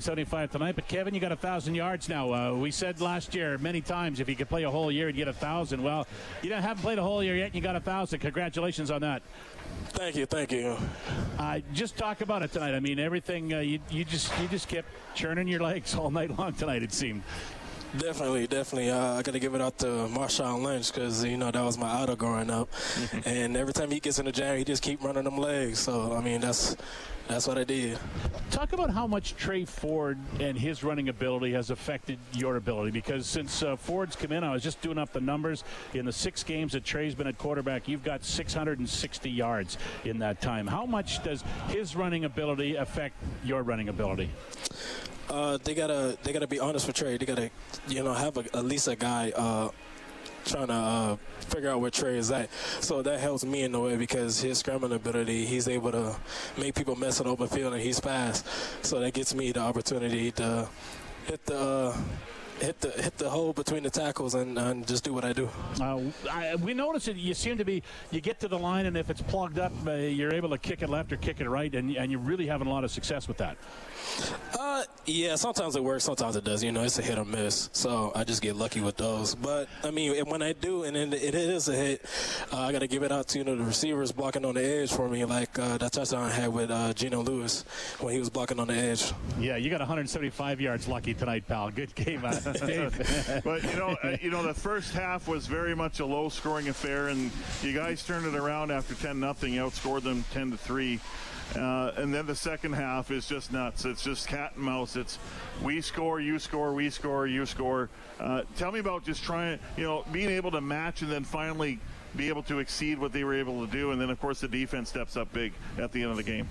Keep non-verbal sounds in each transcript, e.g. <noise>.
75 tonight, but Kevin, you got a thousand yards now. Uh, we said last year many times if you could play a whole year, you'd get a thousand. Well, you don't haven't played a whole year yet, and you got a thousand. Congratulations on that. Thank you, thank you. Uh, just talk about it tonight. I mean, everything uh, you, you just you just kept churning your legs <laughs> all night long tonight. It seemed. Definitely, definitely. Uh, I got to give it out to Marshawn Lynch because you know that was my idol growing up, <laughs> and every time he gets in the jam, he just keep running them legs. So I mean, that's that's what I did. Talk about how much Tre Ford and his running ability has affected your ability. Because since uh, Ford's come in, I was just doing up the numbers. In the six games that Tre's been at quarterback, you've got 660 yards in that time. How much does his running ability affect your running ability? Uh, they gotta they gotta be honest with Tre. They gotta you know have a, at least a guy uh, trying to uh, figure out where Tre is at. So that helps me in a way because his scrambling ability, he's able to make people miss an open field and he's fast. So that gets me the opportunity to hit the. Uh, hit the hit the hole between the tackles and, and just do what I do. Uh, I, we notice that you seem to be you get to the line and if it's plugged up, uh, you're able to kick it left or kick it right, and, and you're really having a lot of success with that. Uh, yeah, sometimes it works, sometimes it does. You know, it's a hit or miss. So I just get lucky with those. But I mean, when I do, and then it is a hit, uh, I got to give it out to you know the receivers blocking on the edge for me, like uh, that touchdown I had with uh, Geno Lewis when he was blocking on the edge. Yeah, you got 175 yards lucky tonight, pal. Good game, Dave. <laughs> but you know, uh, you know, the first half was very much a low-scoring affair, and you guys turned it around after 10 nothing. You outscored them 10 to three. Uh, and then the second half is just nuts. It's just cat and mouse. It's we score, you score, we score, you score. Uh, tell me about just trying, you know, being able to match and then finally be able to exceed what they were able to do. And then, of course, the defense steps up big at the end of the game.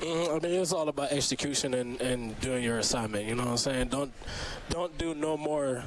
Mm, I mean, it's all about execution and, and doing your assignment. You know what I'm saying? Don't don't do no more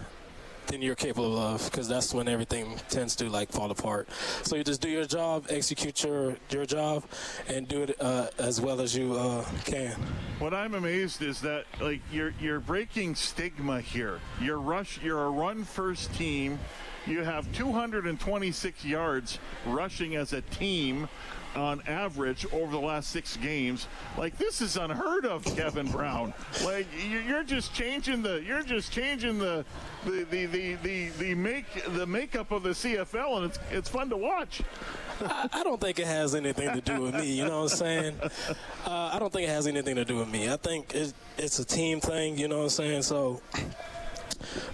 than you're capable of because that's when everything tends to like fall apart. So you just do your job execute your your job and do it uh, as well as you uh, can. What i'm amazed is that like you're you're breaking stigma here. You're rush you're a run first team you have 226 yards rushing as a team on average over the last six games. Like this is unheard of, Kevin Brown. Like you're just changing the you're just changing the the the the the, the make the makeup of the CFL, and it's it's fun to watch. I, I, don't think it has anything to do with me. You know what I'm saying? Uh, I don't think it has anything to do with me. I think it, it's a team thing. You know what I'm saying? So.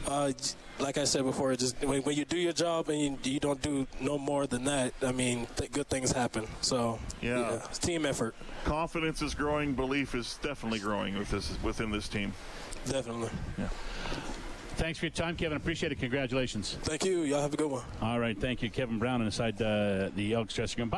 Uh, like I said before, just when, when, you do your job and you, you, don't do no more than that, I mean, th- good things happen. So yeah. yeah, it's team effort. Confidence is growing. Belief is definitely growing with this within this team. Definitely. Yeah. Thanks for your time, Kevin. Appreciate it. Congratulations. Thank you. Y'all have a good one. All right. Thank you, Kevin Brown, inside uh, the Elks dressing room. Bye.